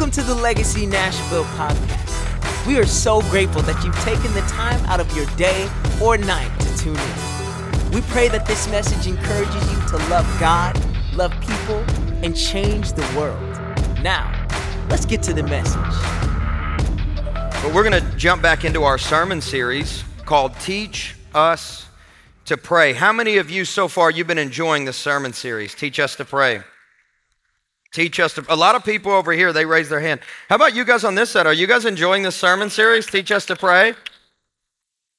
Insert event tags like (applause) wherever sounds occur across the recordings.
Welcome to the Legacy Nashville podcast. We are so grateful that you've taken the time out of your day or night to tune in. We pray that this message encourages you to love God, love people, and change the world. Now, let's get to the message. But we're going to jump back into our sermon series called Teach Us to Pray. How many of you so far you've been enjoying the sermon series? Teach us to pray. Teach us to, a lot of people over here, they raise their hand. How about you guys on this side? Are you guys enjoying this sermon series? Teach us to pray.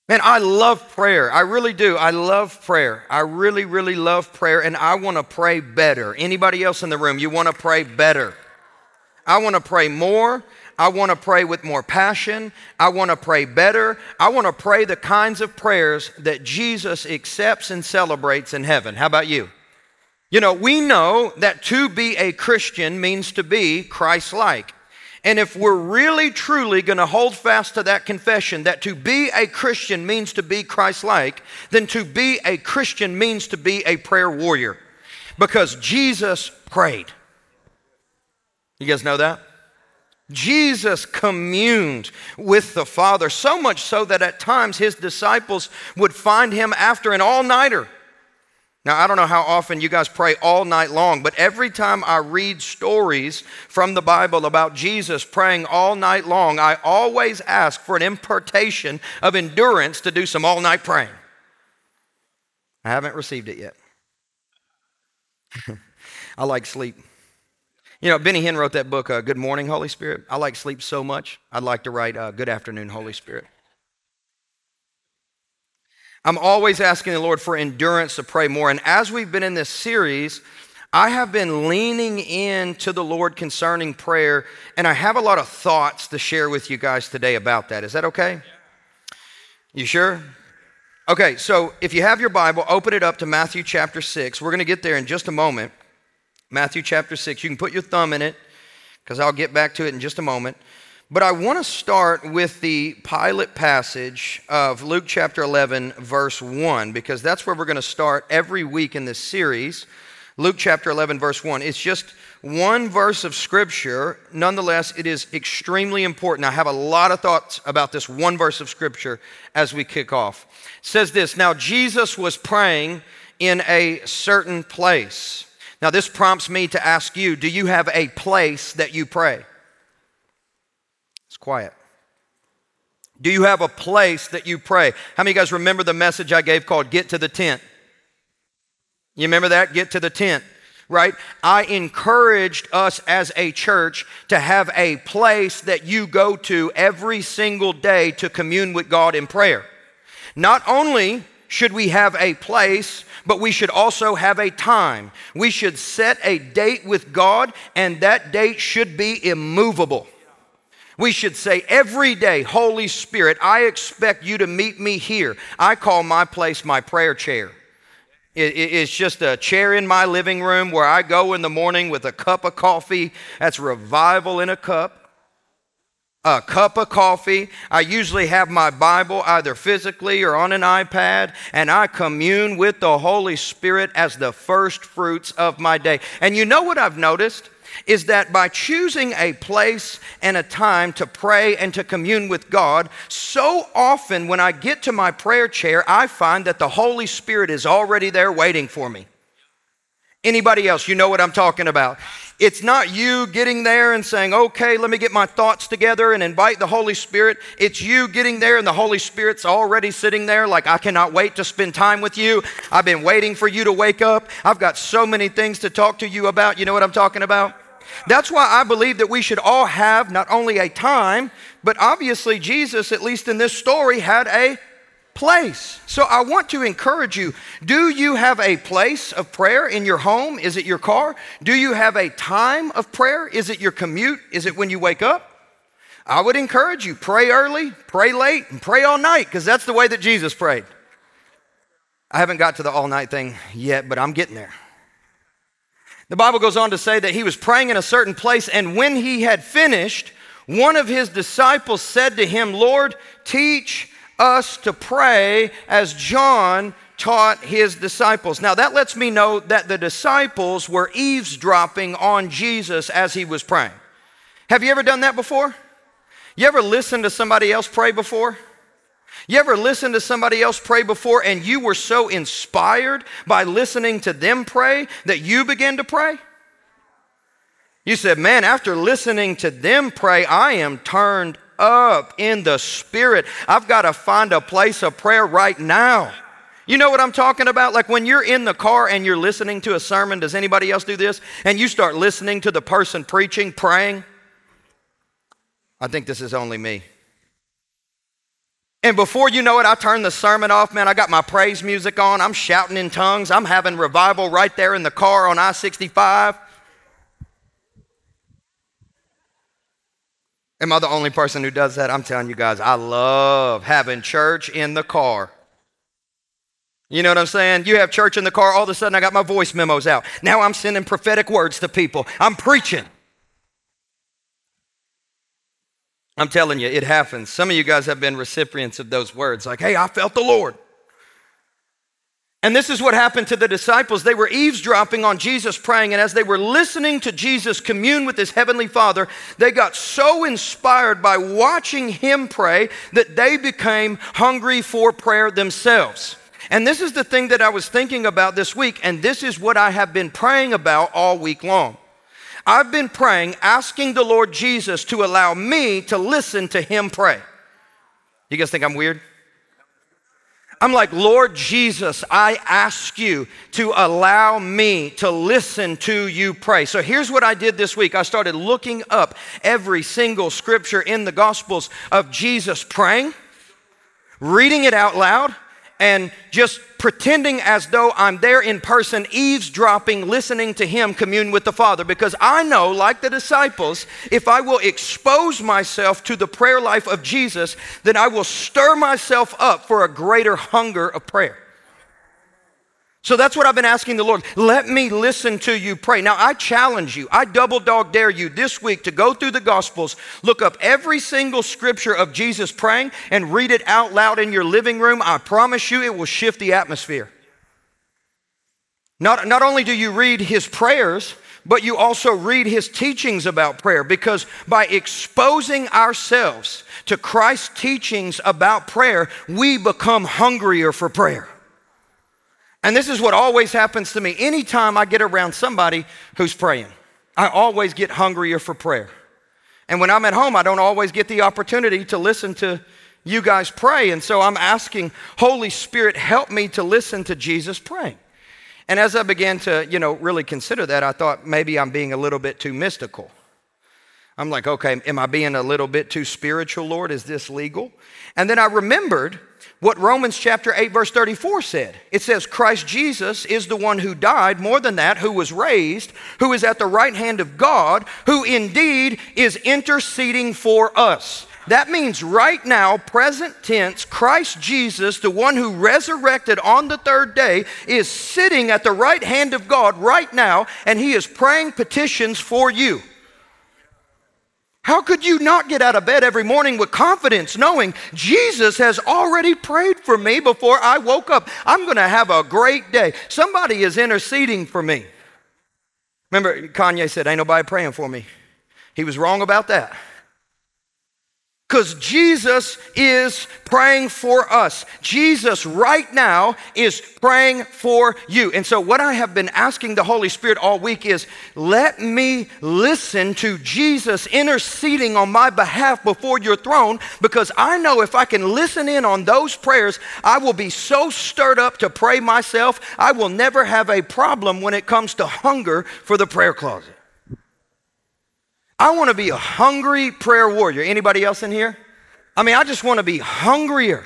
Man, I love prayer. I really do. I love prayer. I really, really love prayer, and I want to pray better. Anybody else in the room, you want to pray better? I want to pray more. I want to pray with more passion. I want to pray better. I want to pray the kinds of prayers that Jesus accepts and celebrates in heaven. How about you? You know, we know that to be a Christian means to be Christ like. And if we're really truly going to hold fast to that confession that to be a Christian means to be Christ like, then to be a Christian means to be a prayer warrior. Because Jesus prayed. You guys know that? Jesus communed with the Father, so much so that at times his disciples would find him after an all nighter now, I don't know how often you guys pray all night long, but every time I read stories from the Bible about Jesus praying all night long, I always ask for an impartation of endurance to do some all night praying. I haven't received it yet. (laughs) I like sleep. You know, Benny Hinn wrote that book, uh, Good Morning, Holy Spirit. I like sleep so much, I'd like to write uh, Good Afternoon, Holy Spirit. I'm always asking the Lord for endurance to pray more. And as we've been in this series, I have been leaning into the Lord concerning prayer, and I have a lot of thoughts to share with you guys today about that. Is that okay? You sure? Okay, so if you have your Bible, open it up to Matthew chapter 6. We're going to get there in just a moment. Matthew chapter 6. You can put your thumb in it because I'll get back to it in just a moment. But I want to start with the pilot passage of Luke chapter 11, verse 1, because that's where we're going to start every week in this series. Luke chapter 11, verse 1. It's just one verse of scripture. Nonetheless, it is extremely important. I have a lot of thoughts about this one verse of scripture as we kick off. It says this Now, Jesus was praying in a certain place. Now, this prompts me to ask you do you have a place that you pray? Quiet. Do you have a place that you pray? How many of you guys remember the message I gave called Get to the Tent? You remember that? Get to the tent, right? I encouraged us as a church to have a place that you go to every single day to commune with God in prayer. Not only should we have a place, but we should also have a time. We should set a date with God, and that date should be immovable. We should say every day, Holy Spirit, I expect you to meet me here. I call my place my prayer chair. it's just a chair in my living room where I go in the morning with a cup of coffee. That's revival in a cup. A cup of coffee. I usually have my Bible either physically or on an iPad, and I commune with the Holy Spirit as the first fruits of my day. And you know what I've noticed? Is that by choosing a place and a time to pray and to commune with God, so often when I get to my prayer chair, I find that the Holy Spirit is already there waiting for me. Anybody else, you know what I'm talking about. It's not you getting there and saying, okay, let me get my thoughts together and invite the Holy Spirit. It's you getting there and the Holy Spirit's already sitting there, like, I cannot wait to spend time with you. I've been waiting for you to wake up. I've got so many things to talk to you about. You know what I'm talking about? That's why I believe that we should all have not only a time, but obviously Jesus, at least in this story, had a place. So I want to encourage you do you have a place of prayer in your home? Is it your car? Do you have a time of prayer? Is it your commute? Is it when you wake up? I would encourage you pray early, pray late, and pray all night because that's the way that Jesus prayed. I haven't got to the all night thing yet, but I'm getting there. The Bible goes on to say that he was praying in a certain place, and when he had finished, one of his disciples said to him, Lord, teach us to pray as John taught his disciples. Now, that lets me know that the disciples were eavesdropping on Jesus as he was praying. Have you ever done that before? You ever listened to somebody else pray before? You ever listened to somebody else pray before and you were so inspired by listening to them pray that you began to pray? You said, Man, after listening to them pray, I am turned up in the spirit. I've got to find a place of prayer right now. You know what I'm talking about? Like when you're in the car and you're listening to a sermon, does anybody else do this? And you start listening to the person preaching, praying. I think this is only me. And before you know it, I turn the sermon off, man. I got my praise music on. I'm shouting in tongues. I'm having revival right there in the car on I 65. Am I the only person who does that? I'm telling you guys, I love having church in the car. You know what I'm saying? You have church in the car, all of a sudden I got my voice memos out. Now I'm sending prophetic words to people. I'm preaching. I'm telling you, it happens. Some of you guys have been recipients of those words, like, hey, I felt the Lord. And this is what happened to the disciples. They were eavesdropping on Jesus praying, and as they were listening to Jesus commune with his heavenly Father, they got so inspired by watching him pray that they became hungry for prayer themselves. And this is the thing that I was thinking about this week, and this is what I have been praying about all week long. I've been praying, asking the Lord Jesus to allow me to listen to him pray. You guys think I'm weird? I'm like, Lord Jesus, I ask you to allow me to listen to you pray. So here's what I did this week I started looking up every single scripture in the Gospels of Jesus praying, reading it out loud, and just pretending as though I'm there in person, eavesdropping, listening to him commune with the Father. Because I know, like the disciples, if I will expose myself to the prayer life of Jesus, then I will stir myself up for a greater hunger of prayer. So that's what I've been asking the Lord. Let me listen to you pray. Now, I challenge you, I double dog dare you this week to go through the Gospels, look up every single scripture of Jesus praying, and read it out loud in your living room. I promise you it will shift the atmosphere. Not, not only do you read his prayers, but you also read his teachings about prayer because by exposing ourselves to Christ's teachings about prayer, we become hungrier for prayer. And this is what always happens to me. Anytime I get around somebody who's praying, I always get hungrier for prayer. And when I'm at home, I don't always get the opportunity to listen to you guys pray. And so I'm asking, Holy Spirit, help me to listen to Jesus praying. And as I began to, you know, really consider that, I thought maybe I'm being a little bit too mystical. I'm like, okay, am I being a little bit too spiritual, Lord? Is this legal? And then I remembered what Romans chapter 8, verse 34 said. It says, Christ Jesus is the one who died, more than that, who was raised, who is at the right hand of God, who indeed is interceding for us. That means right now, present tense, Christ Jesus, the one who resurrected on the third day, is sitting at the right hand of God right now, and he is praying petitions for you. How could you not get out of bed every morning with confidence knowing Jesus has already prayed for me before I woke up? I'm going to have a great day. Somebody is interceding for me. Remember, Kanye said, Ain't nobody praying for me. He was wrong about that. Because Jesus is praying for us. Jesus right now is praying for you. And so, what I have been asking the Holy Spirit all week is let me listen to Jesus interceding on my behalf before your throne because I know if I can listen in on those prayers, I will be so stirred up to pray myself, I will never have a problem when it comes to hunger for the prayer closet. I want to be a hungry prayer warrior. Anybody else in here? I mean, I just want to be hungrier.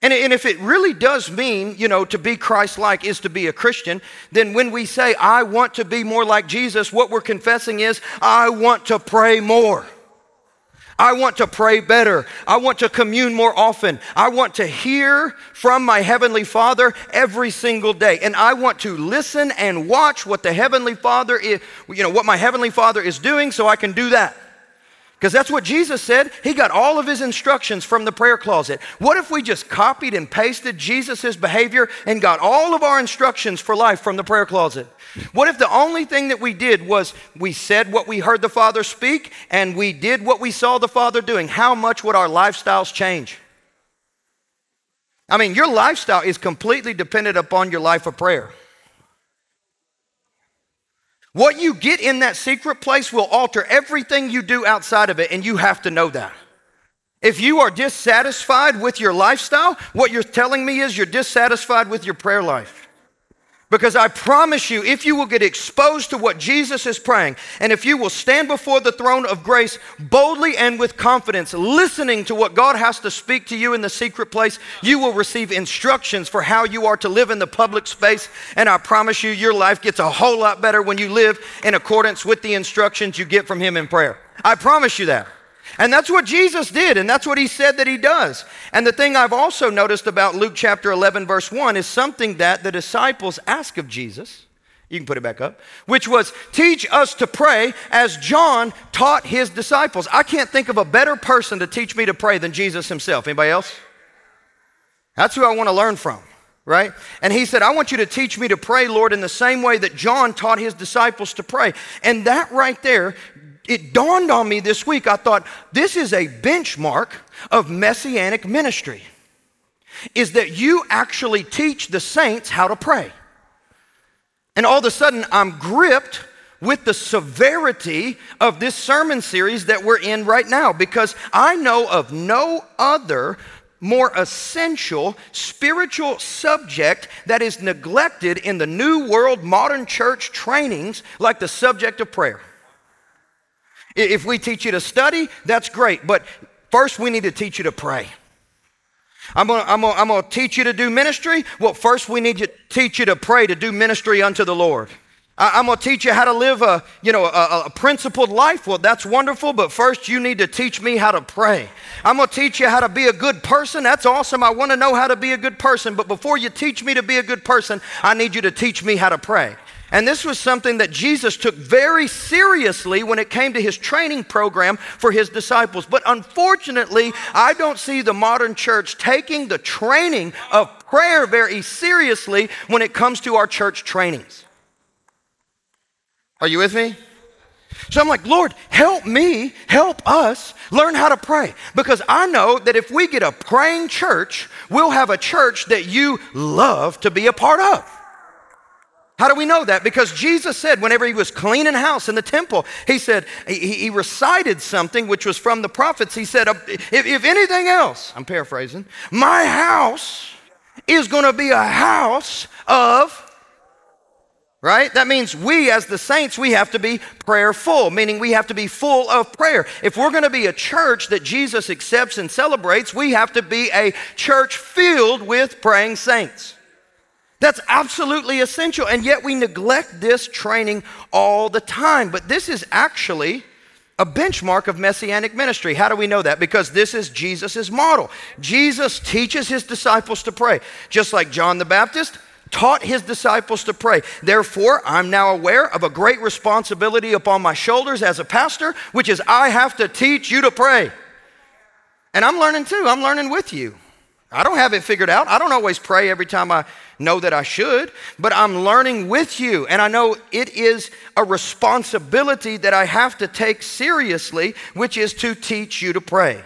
And, and if it really does mean, you know, to be Christ like is to be a Christian, then when we say, I want to be more like Jesus, what we're confessing is, I want to pray more. I want to pray better. I want to commune more often. I want to hear from my Heavenly Father every single day. And I want to listen and watch what the Heavenly Father is, you know, what my Heavenly Father is doing so I can do that. Because that's what Jesus said. He got all of his instructions from the prayer closet. What if we just copied and pasted Jesus' behavior and got all of our instructions for life from the prayer closet? What if the only thing that we did was we said what we heard the Father speak and we did what we saw the Father doing? How much would our lifestyles change? I mean, your lifestyle is completely dependent upon your life of prayer. What you get in that secret place will alter everything you do outside of it, and you have to know that. If you are dissatisfied with your lifestyle, what you're telling me is you're dissatisfied with your prayer life. Because I promise you, if you will get exposed to what Jesus is praying, and if you will stand before the throne of grace boldly and with confidence, listening to what God has to speak to you in the secret place, you will receive instructions for how you are to live in the public space. And I promise you, your life gets a whole lot better when you live in accordance with the instructions you get from Him in prayer. I promise you that. And that's what Jesus did, and that's what he said that he does. And the thing I've also noticed about Luke chapter 11, verse 1 is something that the disciples ask of Jesus. You can put it back up, which was teach us to pray as John taught his disciples. I can't think of a better person to teach me to pray than Jesus himself. Anybody else? That's who I want to learn from, right? And he said, I want you to teach me to pray, Lord, in the same way that John taught his disciples to pray. And that right there it dawned on me this week. I thought, this is a benchmark of messianic ministry, is that you actually teach the saints how to pray. And all of a sudden, I'm gripped with the severity of this sermon series that we're in right now because I know of no other more essential spiritual subject that is neglected in the New World modern church trainings like the subject of prayer. If we teach you to study, that's great. But first, we need to teach you to pray. I'm gonna, I'm, gonna, I'm gonna teach you to do ministry. Well, first, we need to teach you to pray, to do ministry unto the Lord. I, am gonna teach you how to live a, you know, a, a principled life. Well, that's wonderful, but first, you need to teach me how to pray. I'm gonna teach you how to be a good person. That's awesome. I wanna know how to be a good person. But before you teach me to be a good person, I need you to teach me how to pray. And this was something that Jesus took very seriously when it came to his training program for his disciples. But unfortunately, I don't see the modern church taking the training of prayer very seriously when it comes to our church trainings. Are you with me? So I'm like, Lord, help me, help us learn how to pray. Because I know that if we get a praying church, we'll have a church that you love to be a part of. How do we know that? Because Jesus said, whenever he was cleaning house in the temple, he said, he, he recited something which was from the prophets. He said, if, if anything else, I'm paraphrasing, my house is going to be a house of right? That means we, as the saints, we have to be prayerful, meaning we have to be full of prayer. If we're going to be a church that Jesus accepts and celebrates, we have to be a church filled with praying saints. That's absolutely essential. And yet we neglect this training all the time. But this is actually a benchmark of messianic ministry. How do we know that? Because this is Jesus' model. Jesus teaches his disciples to pray, just like John the Baptist taught his disciples to pray. Therefore, I'm now aware of a great responsibility upon my shoulders as a pastor, which is I have to teach you to pray. And I'm learning too, I'm learning with you. I don't have it figured out. I don't always pray every time I know that I should, but I'm learning with you. And I know it is a responsibility that I have to take seriously, which is to teach you to pray.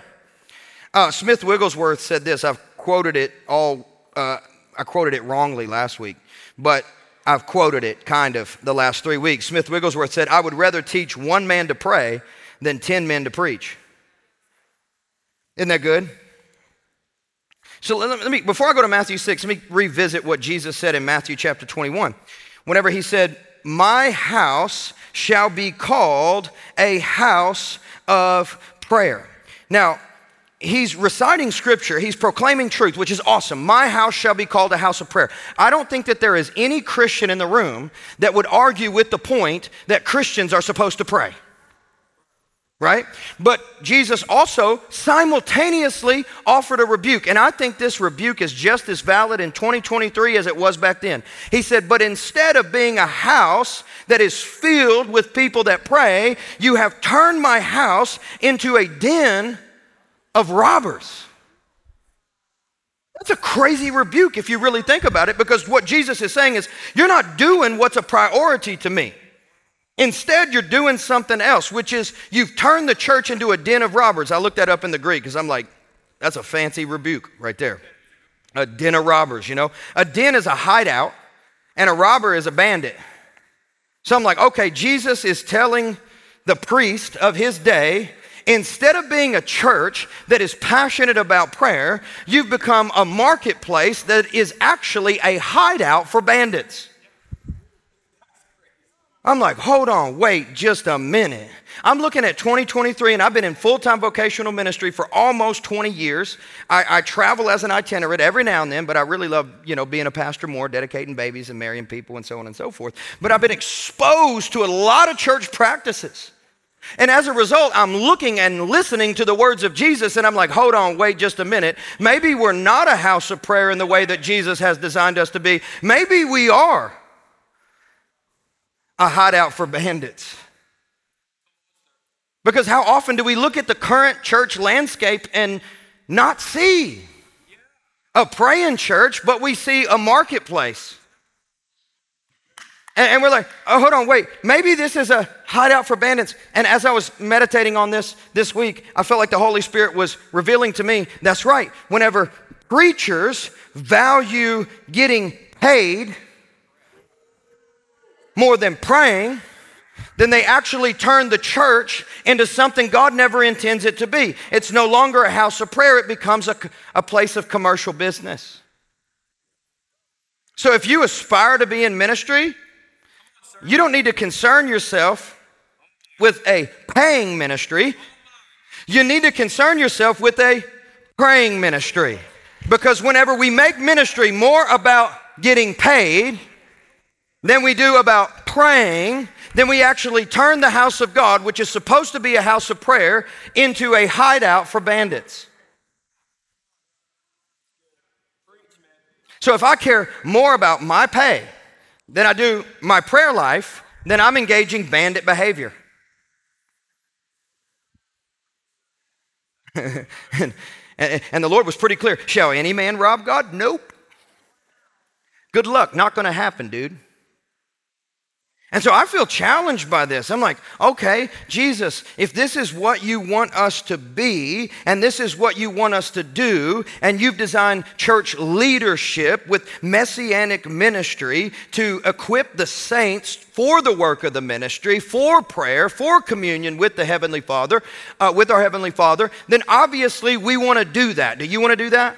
Uh, Smith Wigglesworth said this. I've quoted it all, uh, I quoted it wrongly last week, but I've quoted it kind of the last three weeks. Smith Wigglesworth said, I would rather teach one man to pray than 10 men to preach. Isn't that good? So let me, before I go to Matthew 6, let me revisit what Jesus said in Matthew chapter 21. Whenever he said, My house shall be called a house of prayer. Now, he's reciting scripture, he's proclaiming truth, which is awesome. My house shall be called a house of prayer. I don't think that there is any Christian in the room that would argue with the point that Christians are supposed to pray. Right? But Jesus also simultaneously offered a rebuke. And I think this rebuke is just as valid in 2023 as it was back then. He said, But instead of being a house that is filled with people that pray, you have turned my house into a den of robbers. That's a crazy rebuke if you really think about it, because what Jesus is saying is, You're not doing what's a priority to me. Instead, you're doing something else, which is you've turned the church into a den of robbers. I looked that up in the Greek because I'm like, that's a fancy rebuke right there. A den of robbers, you know? A den is a hideout, and a robber is a bandit. So I'm like, okay, Jesus is telling the priest of his day instead of being a church that is passionate about prayer, you've become a marketplace that is actually a hideout for bandits. I'm like, hold on, wait just a minute. I'm looking at 2023, and I've been in full time vocational ministry for almost 20 years. I, I, travel as an itinerant every now and then, but I really love, you know, being a pastor more, dedicating babies and marrying people and so on and so forth. But I've been exposed to a lot of church practices. And as a result, I'm looking and listening to the words of Jesus, and I'm like, hold on, wait just a minute. Maybe we're not a house of prayer in the way that Jesus has designed us to be. Maybe we are a hideout for bandits. Because how often do we look at the current church landscape and not see a praying church, but we see a marketplace? And, we're like, oh, hold on, wait, maybe this is a hideout for bandits. And as I was meditating on this this week, I felt like the Holy Spirit was revealing to me that's right. Whenever preachers value getting paid more than praying, then they actually turn the church into something God never intends it to be. It's no longer a house of prayer, it becomes a, a place of commercial business. So if you aspire to be in ministry, you don't need to concern yourself with a paying ministry. You need to concern yourself with a praying ministry. Because whenever we make ministry more about getting paid, than we do about praying, then we actually turn the house of God, which is supposed to be a house of prayer, into a hideout for bandits. So if I care more about my pay than I do my prayer life, then I'm engaging bandit behavior. (laughs) and, and, the Lord was pretty clear. Shall any man rob God? Nope. Good luck. Not going to happen, dude. And so I feel challenged by this. I'm like, okay, Jesus, if this is what you want us to be, and this is what you want us to do, and you've designed church leadership with messianic ministry to equip the saints for the work of the ministry, for prayer, for communion with the Heavenly Father, uh, with our Heavenly Father, then obviously we want to do that. Do you want to do that?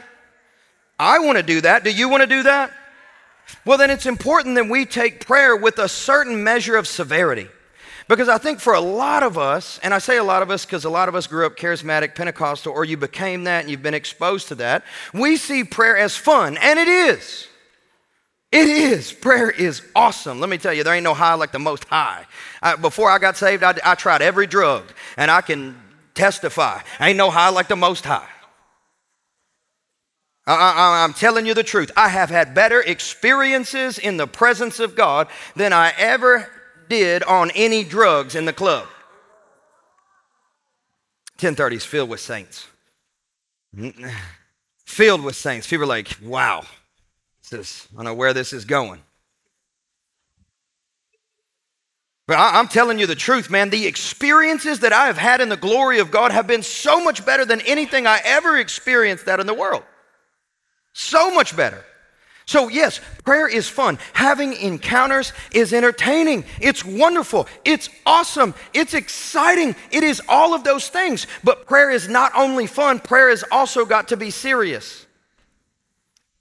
I want to do that. Do you want to do that? Well, then it's important that we take prayer with a certain measure of severity. Because I think for a lot of us, and I say a lot of us because a lot of us grew up charismatic, Pentecostal, or you became that and you've been exposed to that, we see prayer as fun, and it is. It is. Prayer is awesome. Let me tell you, there ain't no high like the most high. I, before I got saved, I, I tried every drug, and I can testify. Ain't no high like the most high. I, am telling you the truth. I have had better experiences in the presence of God than I ever did on any drugs in the club. 1030 is filled with saints. (sighs) Filled with saints. People are like, wow, this, is, I don't know where this is going. But I, I'm telling you the truth, man. The experiences that I have had in the glory of God have been so much better than anything I ever experienced out in the world. So much better. So, yes, prayer is fun. Having encounters is entertaining. It's wonderful. It's awesome. It's exciting. It is all of those things. But prayer is not only fun, prayer has also got to be serious.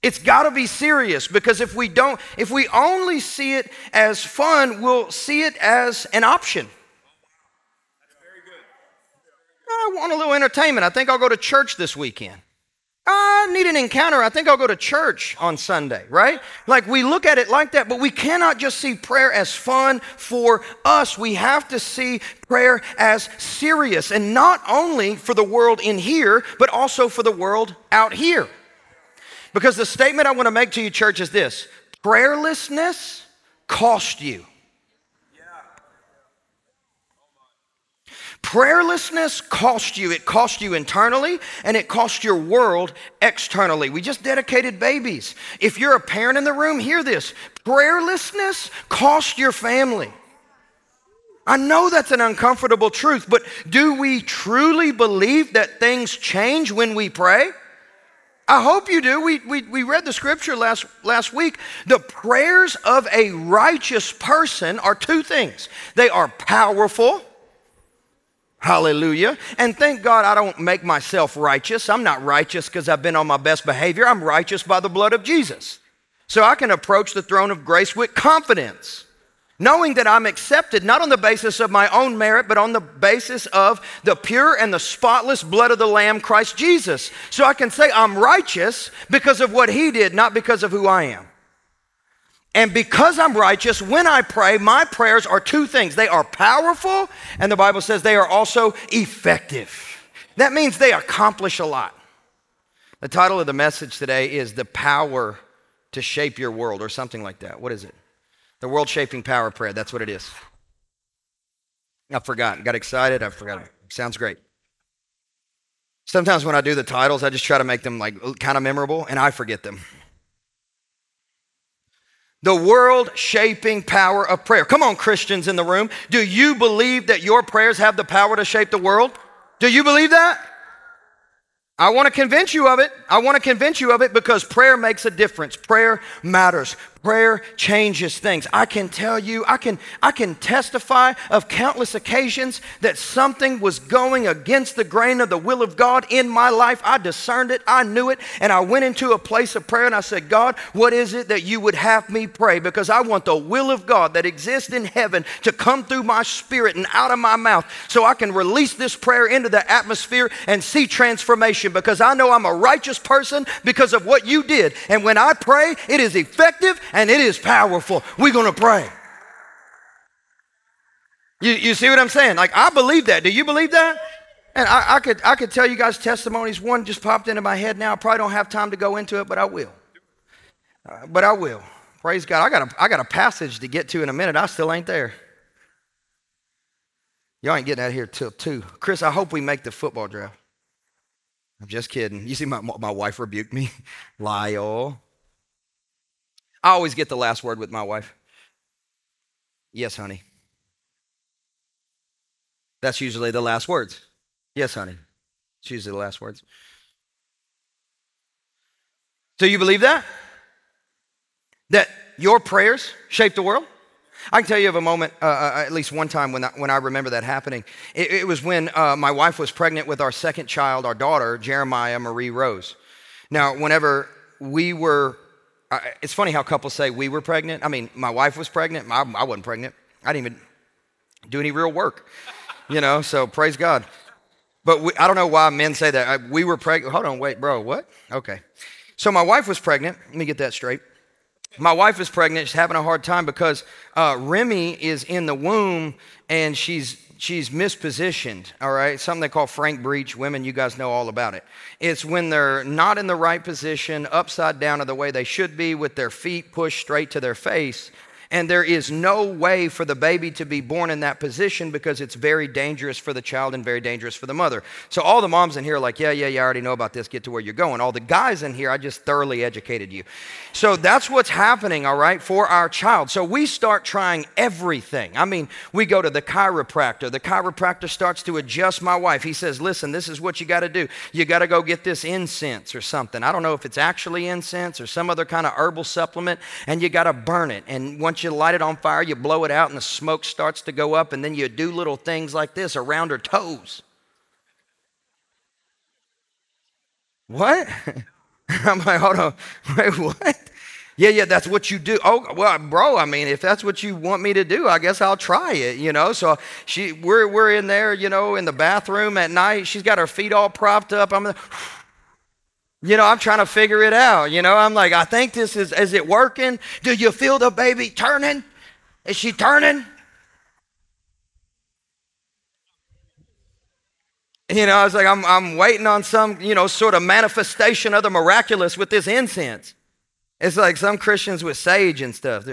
It's got to be serious because if we don't, if we only see it as fun, we'll see it as an option. I want a little entertainment. I think I'll go to church this weekend. I need an encounter. I think I'll go to church on Sunday, right? Like we look at it like that, but we cannot just see prayer as fun for us. We have to see prayer as serious, and not only for the world in here, but also for the world out here. Because the statement I want to make to you, church, is this prayerlessness cost you. Prayerlessness cost you. It cost you internally and it cost your world externally. We just dedicated babies. If you're a parent in the room, hear this. Prayerlessness cost your family. I know that's an uncomfortable truth, but do we truly believe that things change when we pray? I hope you do. We, we, we read the scripture last, last week. The prayers of a righteous person are two things they are powerful Hallelujah. And thank God I don't make myself righteous. I'm not righteous because I've been on my best behavior. I'm righteous by the blood of Jesus. So I can approach the throne of grace with confidence, knowing that I'm accepted not on the basis of my own merit, but on the basis of the pure and the spotless blood of the Lamb, Christ Jesus. So I can say I'm righteous because of what He did, not because of who I am. And because I'm righteous, when I pray, my prayers are two things they are powerful, and the Bible says they are also effective. That means they accomplish a lot. The title of the message today is The Power to Shape Your World, or something like that. What is it? The World Shaping Power Prayer. That's what it is. I forgot. Got excited. I forgot. Sounds great. Sometimes when I do the titles, I just try to make them like kind of memorable, and I forget them the world shaping power of prayer. Come on, Christians in the room. Do you believe that your prayers have the power to shape the world? Do you believe that? I want to convince you of it. I want to convince you of it because prayer makes a difference. Prayer matters. Prayer changes things. I can tell you, I can, I can testify of countless occasions that something was going against the grain of the will of God in my life. I discerned it, I knew it, and I went into a place of prayer and I said, God, what is it that you would have me pray? Because I want the will of God that exists in heaven to come through my spirit and out of my mouth so I can release this prayer into the atmosphere and see transformation because I know I'm a righteous person because of what you did. And when I pray, it is effective and it is powerful. We're going to pray. You, you see what I'm saying? Like, I believe that. Do you believe that? And I, I, could, I could tell you guys testimonies. One just popped into my head now. I probably don't have time to go into it, but I will. Uh, but I will. Praise God. I got, a, I got a passage to get to in a minute. I still ain't there. Y'all ain't getting out here till 2. Chris, I hope we make the football draft. I'm just kidding. You see, my, my wife rebuked me. (laughs) Lyle. I always get the last word with my wife. Yes, honey. That's usually the last words. Yes, honey. It's usually the last words. So you believe that? That your prayers shape the world? I can tell you of a moment, uh, uh, at least one time when I, when I remember that happening. It, it was when uh, my wife was pregnant with our second child, our daughter, Jeremiah Marie Rose. Now, whenever we were it's funny how couples say we were pregnant. I mean, my wife was pregnant. I, I wasn't pregnant. I didn't even do any real work, you know. So praise God. But we, I don't know why men say that. I, we were pregnant. Hold on, wait, bro. What? Okay. So my wife was pregnant. Let me get that straight. My wife is pregnant. She's having a hard time because uh, Remy is in the womb and she's she's mispositioned, all right? Something they call frank breech. Women, you guys know all about it. It's when they're not in the right position, upside down of the way they should be, with their feet pushed straight to their face and there is no way for the baby to be born in that position because it's very dangerous for the child and very dangerous for the mother. So, all the moms in here are like, yeah, yeah, yeah, I already know about this. Get to where you're going. All the guys in here, I just thoroughly educated you. So, that's what's happening, all right, for our child. So, we start trying everything. I mean, we go to the chiropractor. The chiropractor starts to adjust my wife. He says, listen, this is what you got to do. You got to go get this incense or something. I don't know if it's actually incense or some other kind of herbal supplement, and you got to burn it. And once you light it on fire, you blow it out, and the smoke starts to go up, and then you do little things like this around her toes. What? I'm like, hold on, wait, what? Yeah, yeah, that's what you do. Oh, well, bro, I mean, if that's what you want me to do, I guess I'll try it, you know. So she, we're, we're in there, you know, in the bathroom at night. She's got her feet all propped up. I'm You know, I'm trying to figure it out. You know, I'm like, I think this is, is it working? Do you feel the baby turning? Is she turning? You know, I was like, I'm, I'm waiting on some, you know, sort of manifestation of the miraculous with this incense. It's like some Christians with sage and stuff.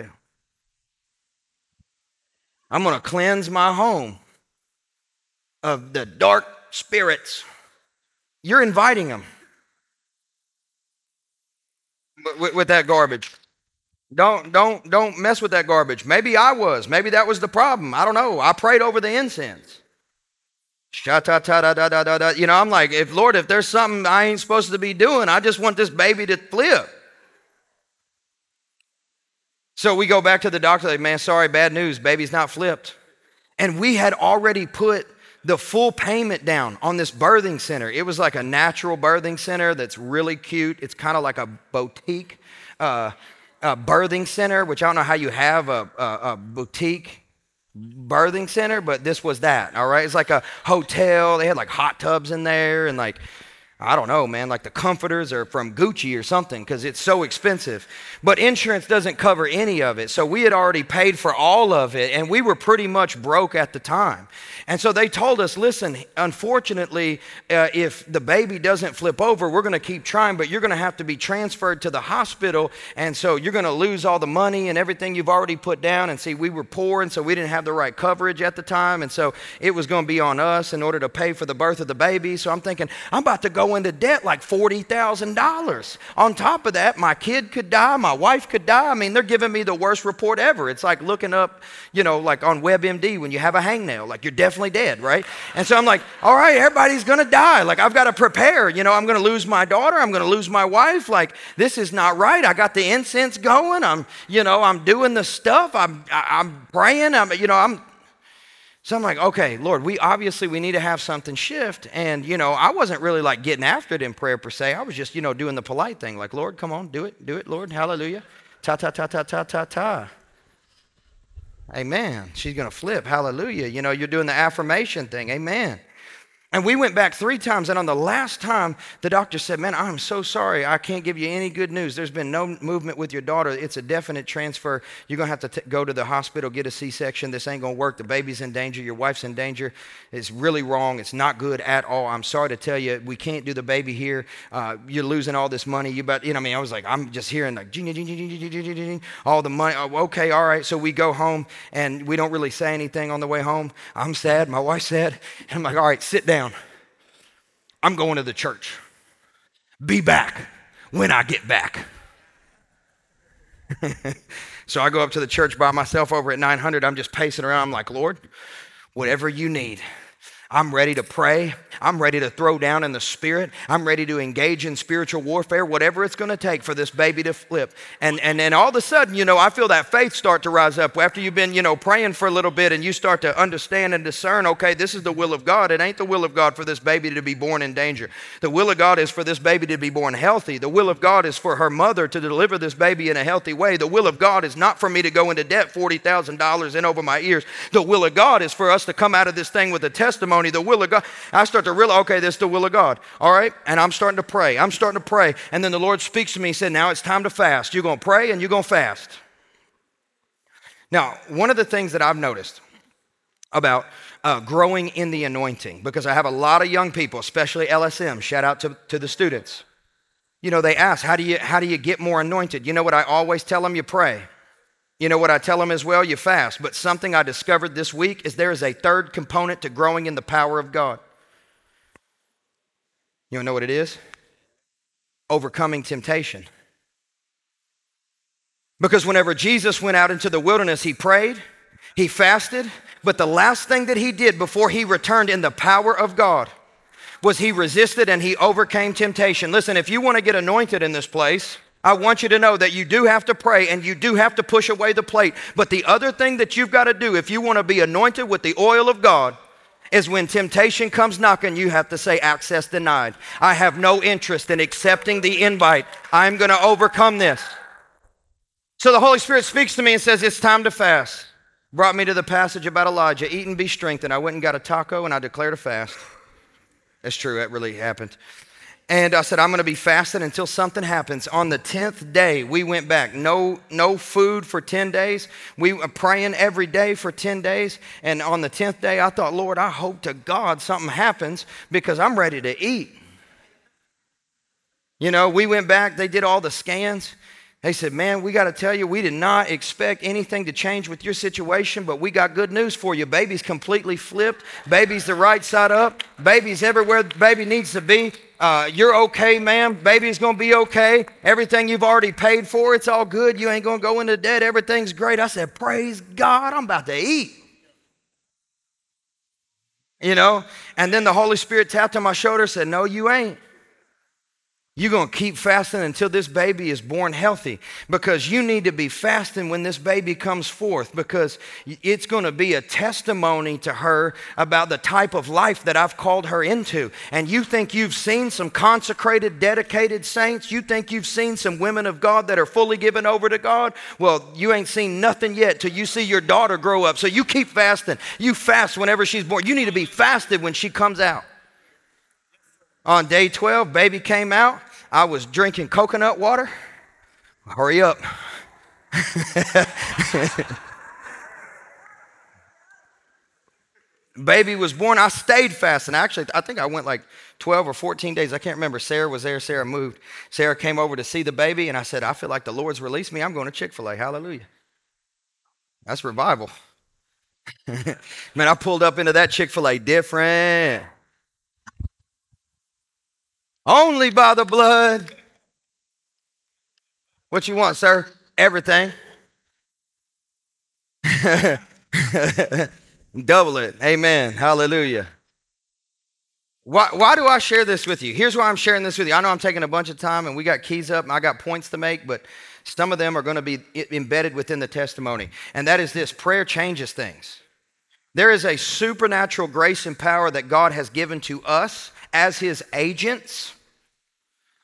I'm going to cleanse my home of the dark spirits. You're inviting them with, with that garbage. Don't don't don't mess with that garbage. Maybe I was. Maybe that was the problem. I don't know. I prayed over the incense. Sha-ta-ta-da-da-da-da. You know, I'm like, if Lord, if there's something I ain't supposed to be doing, I just want this baby to flip. So we go back to the doctor, like, man, sorry, bad news, baby's not flipped. And we had already put the full payment down on this birthing center. It was like a natural birthing center that's really cute. It's kind of like a boutique uh, a birthing center, which I don't know how you have a, a, a boutique birthing center, but this was that. All right, it's like a hotel. They had like hot tubs in there and like I don't know, man, like the comforters are from Gucci or something because it's so expensive. But insurance doesn't cover any of it. So we had already paid for all of it and we were pretty much broke at the time. And so they told us listen, unfortunately, uh, if the baby doesn't flip over, we're going to keep trying, but you're going to have to be transferred to the hospital. And so you're going to lose all the money and everything you've already put down. And see, we were poor, and so we didn't have the right coverage at the time. And so it was going to be on us in order to pay for the birth of the baby. So I'm thinking, I'm about to go into debt like $40,000. On top of that, my kid could die, my wife could die. I mean, they're giving me the worst report ever. It's like looking up, you know, like on WebMD when you have a hangnail, like you're definitely dead, right? And so I'm like, all right, everybody's gonna die. Like I've got to prepare. You know, I'm gonna lose my daughter, I'm gonna lose my wife. Like this is not right. I got the incense going. I'm, you know, I'm doing the stuff. I'm, I'm praying. I'm, you know, I'm so I'm like, okay, Lord, we obviously we need to have something shift. And you know, I wasn't really like getting after it in prayer per se. I was just, you know, doing the polite thing, like, Lord, come on, do it, do it, Lord, hallelujah. Ta ta ta ta ta ta ta. Amen. She's gonna flip, hallelujah. You know, you're doing the affirmation thing, amen. And we went back three times, and on the last time, the doctor said, Man, I'm so sorry. I can't give you any good news. There's been no movement with your daughter. It's a definite transfer. You're going to have to t- go to the hospital, get a C section. This ain't going to work. The baby's in danger. Your wife's in danger. It's really wrong. It's not good at all. I'm sorry to tell you, we can't do the baby here. Uh, you're losing all this money. You about, you know, I mean, I was like, I'm just hearing like, all the money. Oh, okay, all right. So we go home, and we don't really say anything on the way home. I'm sad. My wife's sad. And I'm like, all right, sit down down. I'm going to the church. Be back when I get back. (laughs) so I go up to the church by myself over at 900. I'm just pacing around. I'm like, Lord, whatever you need. I'm ready to pray. I'm ready to throw down in the spirit. I'm ready to engage in spiritual warfare, whatever it's going to take for this baby to flip. And, and then all of a sudden, you know, I feel that faith start to rise up after you've been, you know, praying for a little bit and you start to understand and discern, okay, this is the will of God. It ain't the will of God for this baby to be born in danger. The will of God is for this baby to be born healthy. The will of God is for her mother to deliver this baby in a healthy way. The will of God is not for me to go into debt $40,000 in over my ears. The will of God is for us to come out of this thing with a testimony testimony, the will of God. I start to realize, okay, this is the will of God. All right? And I'm starting to pray. I'm starting to pray. And then the Lord speaks to me and said, now it's time to fast. You're going to pray and you're going to fast. Now, one of the things that I've noticed about uh, growing in the anointing, because I have a lot of young people, especially LSM, shout out to, to the students. You know, they ask, how do, you, how do you get more anointed? You know what I always tell them? You pray. You know what I tell them as well? You fast. But something I discovered this week is there is a third component to growing in the power of God. You know what it is? Overcoming temptation. Because whenever Jesus went out into the wilderness, he prayed, he fasted, but the last thing that he did before he returned in the power of God was he resisted and he overcame temptation. Listen, if you want to get anointed in this place, I want you to know that you do have to pray and you do have to push away the plate. But the other thing that you've got to do if you want to be anointed with the oil of God is when temptation comes knocking, you have to say, Access denied. I have no interest in accepting the invite. I'm going to overcome this. So the Holy Spirit speaks to me and says, It's time to fast. Brought me to the passage about Elijah eat and be strengthened. I went and got a taco and I declared a fast. That's true, that really happened. And I said, I'm going to be fasting until something happens. On the 10th day, we went back. No, no food for 10 days. We were praying every day for 10 days. And on the 10th day, I thought, Lord, I hope to God something happens because I'm ready to eat. You know, we went back, they did all the scans. They said, Man, we got to tell you, we did not expect anything to change with your situation, but we got good news for you. Baby's completely flipped. Baby's the right side up. Baby's everywhere baby needs to be. Uh, you're okay, ma'am. Baby's going to be okay. Everything you've already paid for, it's all good. You ain't going to go into debt. Everything's great. I said, Praise God, I'm about to eat. You know? And then the Holy Spirit tapped on my shoulder and said, No, you ain't. You're going to keep fasting until this baby is born healthy because you need to be fasting when this baby comes forth because it's going to be a testimony to her about the type of life that I've called her into. And you think you've seen some consecrated, dedicated saints? You think you've seen some women of God that are fully given over to God? Well, you ain't seen nothing yet till you see your daughter grow up. So you keep fasting. You fast whenever she's born. You need to be fasted when she comes out. On day 12, baby came out. I was drinking coconut water. Hurry up. (laughs) baby was born. I stayed fasting. Actually, I think I went like 12 or 14 days. I can't remember. Sarah was there. Sarah moved. Sarah came over to see the baby, and I said, I feel like the Lord's released me. I'm going to Chick fil A. Hallelujah. That's revival. (laughs) Man, I pulled up into that Chick fil A different. Only by the blood. What you want, sir? Everything. (laughs) Double it. Amen. Hallelujah. Why, why do I share this with you? Here's why I'm sharing this with you. I know I'm taking a bunch of time and we got keys up and I got points to make, but some of them are going to be embedded within the testimony. And that is this prayer changes things. There is a supernatural grace and power that God has given to us as his agents,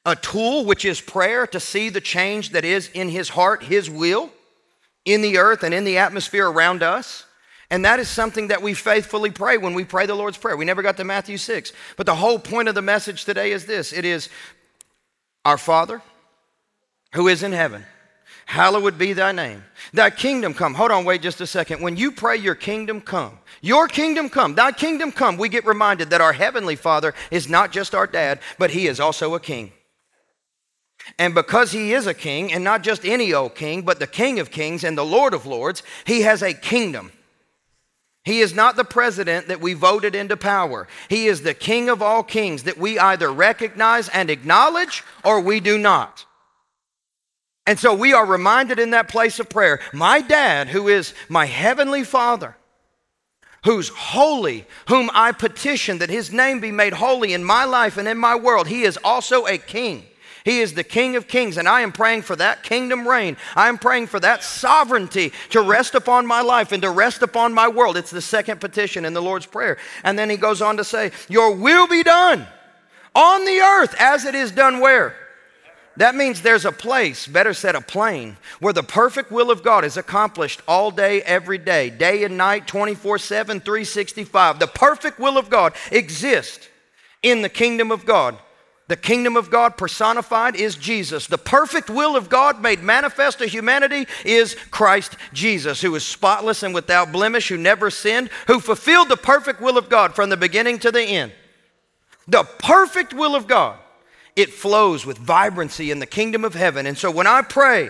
a tool which is prayer to see the change that is in his heart, his will, in the earth and in the atmosphere around us. And that is something that we faithfully pray when we pray the Lord's Prayer. We never got to Matthew 6. But the whole point of the message today is this it is our Father who is in heaven. Hallowed be thy name. Thy kingdom come. Hold on, wait just a second. When you pray, your kingdom come, your kingdom come, thy kingdom come, we get reminded that our heavenly Father is not just our dad, but he is also a king. And because he is a king, and not just any old king, but the King of kings and the Lord of lords, he has a kingdom. He is not the president that we voted into power. He is the king of all kings that we either recognize and acknowledge or we do not. And so we are reminded in that place of prayer my dad, who is my heavenly father, who's holy, whom I petition that his name be made holy in my life and in my world, he is also a king. He is the King of Kings, and I am praying for that kingdom reign. I am praying for that sovereignty to rest upon my life and to rest upon my world. It's the second petition in the Lord's Prayer. And then he goes on to say, Your will be done on the earth as it is done where? That means there's a place, better said, a plane, where the perfect will of God is accomplished all day, every day, day and night, 24 7, 365. The perfect will of God exists in the kingdom of God. The kingdom of God personified is Jesus. The perfect will of God made manifest to humanity is Christ Jesus, who is spotless and without blemish, who never sinned, who fulfilled the perfect will of God from the beginning to the end. The perfect will of God it flows with vibrancy in the kingdom of heaven. And so when I pray,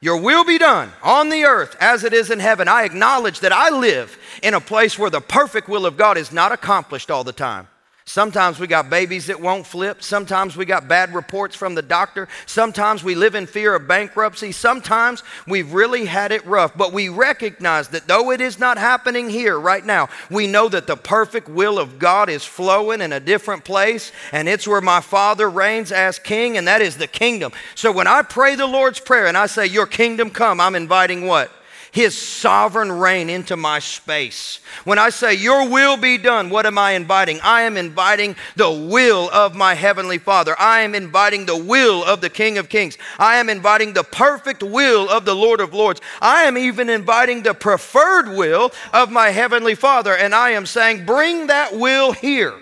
your will be done on the earth as it is in heaven, I acknowledge that I live in a place where the perfect will of God is not accomplished all the time. Sometimes we got babies that won't flip. Sometimes we got bad reports from the doctor. Sometimes we live in fear of bankruptcy. Sometimes we've really had it rough. But we recognize that though it is not happening here right now, we know that the perfect will of God is flowing in a different place. And it's where my Father reigns as King, and that is the kingdom. So when I pray the Lord's Prayer and I say, Your kingdom come, I'm inviting what? His sovereign reign into my space. When I say, Your will be done, what am I inviting? I am inviting the will of my heavenly Father. I am inviting the will of the King of Kings. I am inviting the perfect will of the Lord of Lords. I am even inviting the preferred will of my heavenly Father. And I am saying, Bring that will here.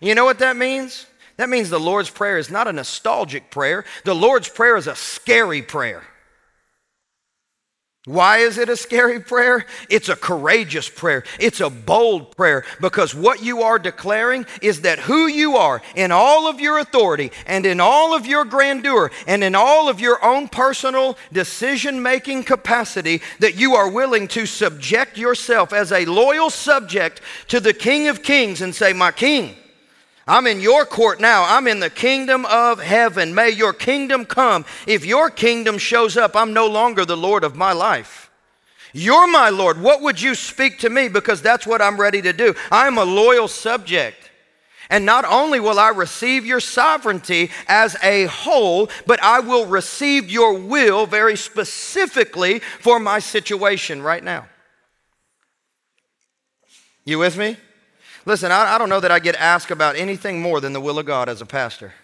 You know what that means? That means the Lord's Prayer is not a nostalgic prayer. The Lord's Prayer is a scary prayer. Why is it a scary prayer? It's a courageous prayer. It's a bold prayer because what you are declaring is that who you are in all of your authority and in all of your grandeur and in all of your own personal decision making capacity, that you are willing to subject yourself as a loyal subject to the King of Kings and say, My King. I'm in your court now. I'm in the kingdom of heaven. May your kingdom come. If your kingdom shows up, I'm no longer the Lord of my life. You're my Lord. What would you speak to me? Because that's what I'm ready to do. I'm a loyal subject. And not only will I receive your sovereignty as a whole, but I will receive your will very specifically for my situation right now. You with me? Listen, I, I don't know that I get asked about anything more than the will of God as a pastor.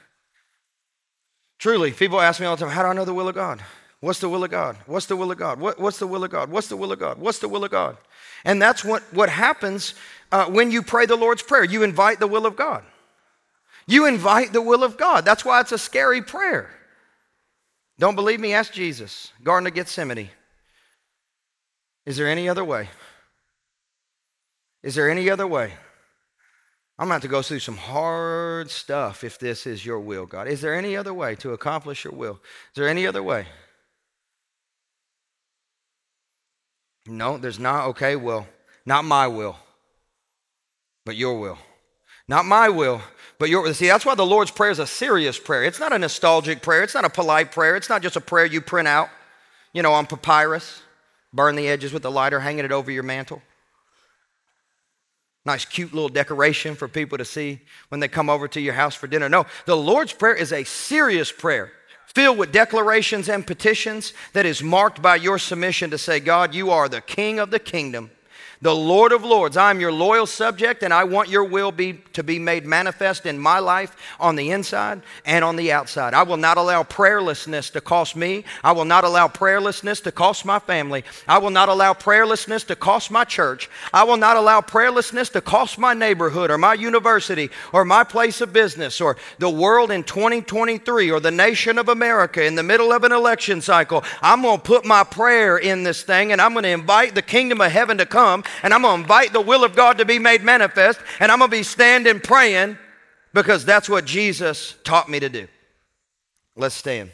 Truly, people ask me all the time, how do I know the will of God? What's the will of God? What's the will of God? What, what's the will of God? What's the will of God? What's the will of God? And that's what, what happens uh, when you pray the Lord's Prayer. You invite the will of God. You invite the will of God. That's why it's a scary prayer. Don't believe me? Ask Jesus. Garden of Gethsemane. Is there any other way? Is there any other way? I'm going to have to go through some hard stuff if this is your will, God. Is there any other way to accomplish your will? Is there any other way? No, there's not. Okay, well, not my will, but your will. Not my will, but your See, that's why the Lord's Prayer is a serious prayer. It's not a nostalgic prayer. It's not a polite prayer. It's not just a prayer you print out, you know, on papyrus, burn the edges with a lighter, hanging it over your mantle. Nice, cute little decoration for people to see when they come over to your house for dinner. No, the Lord's Prayer is a serious prayer filled with declarations and petitions that is marked by your submission to say, God, you are the King of the kingdom the Lord of Lords. I'm your loyal subject, and I want your will be, to be made manifest in my life on the inside and on the outside. I will not allow prayerlessness to cost me. I will not allow prayerlessness to cost my family. I will not allow prayerlessness to cost my church. I will not allow prayerlessness to cost my neighborhood or my university or my place of business or the world in 2023 or the nation of America in the middle of an election cycle. I'm going to put my prayer in this thing and I'm going to invite the kingdom of heaven to come and I'm going to invite the will of God to be made manifest, and I'm going to be standing praying because that's what Jesus taught me to do. Let's stand.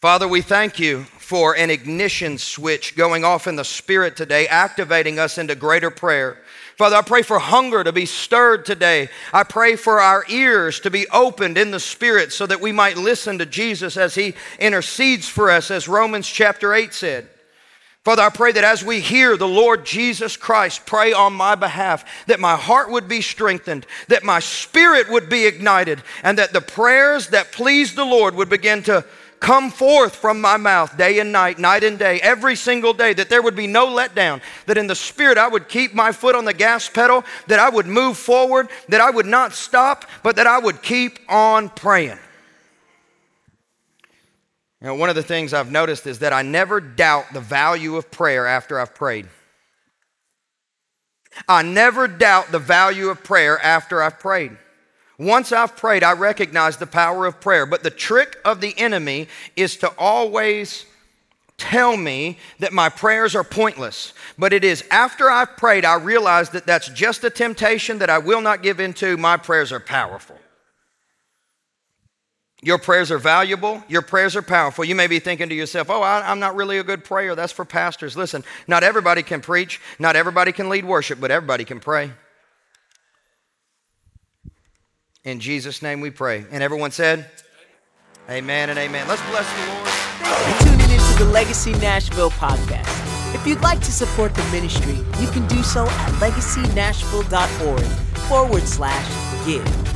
Father, we thank you for an ignition switch going off in the Spirit today, activating us into greater prayer. Father, I pray for hunger to be stirred today. I pray for our ears to be opened in the Spirit so that we might listen to Jesus as He intercedes for us, as Romans chapter 8 said. Father, I pray that as we hear the Lord Jesus Christ pray on my behalf, that my heart would be strengthened, that my spirit would be ignited, and that the prayers that please the Lord would begin to come forth from my mouth day and night, night and day, every single day, that there would be no letdown, that in the spirit I would keep my foot on the gas pedal, that I would move forward, that I would not stop, but that I would keep on praying. You know, one of the things I've noticed is that I never doubt the value of prayer after I've prayed. I never doubt the value of prayer after I've prayed. Once I've prayed, I recognize the power of prayer. But the trick of the enemy is to always tell me that my prayers are pointless. But it is after I've prayed, I realize that that's just a temptation that I will not give into. My prayers are powerful. Your prayers are valuable. Your prayers are powerful. You may be thinking to yourself, oh, I, am not really a good prayer. That's for pastors. Listen, not everybody can preach, not everybody can lead worship, but everybody can pray. In Jesus' name we pray. And everyone said, Amen and amen. Let's bless the Lord. Thanks for tuning into the Legacy Nashville podcast. If you'd like to support the ministry, you can do so at legacynashville.org forward slash give.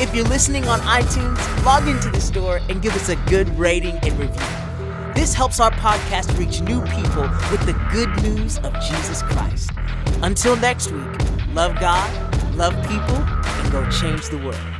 If you're listening on iTunes, log into the store and give us a good rating and review. This helps our podcast reach new people with the good news of Jesus Christ. Until next week, love God, love people, and go change the world.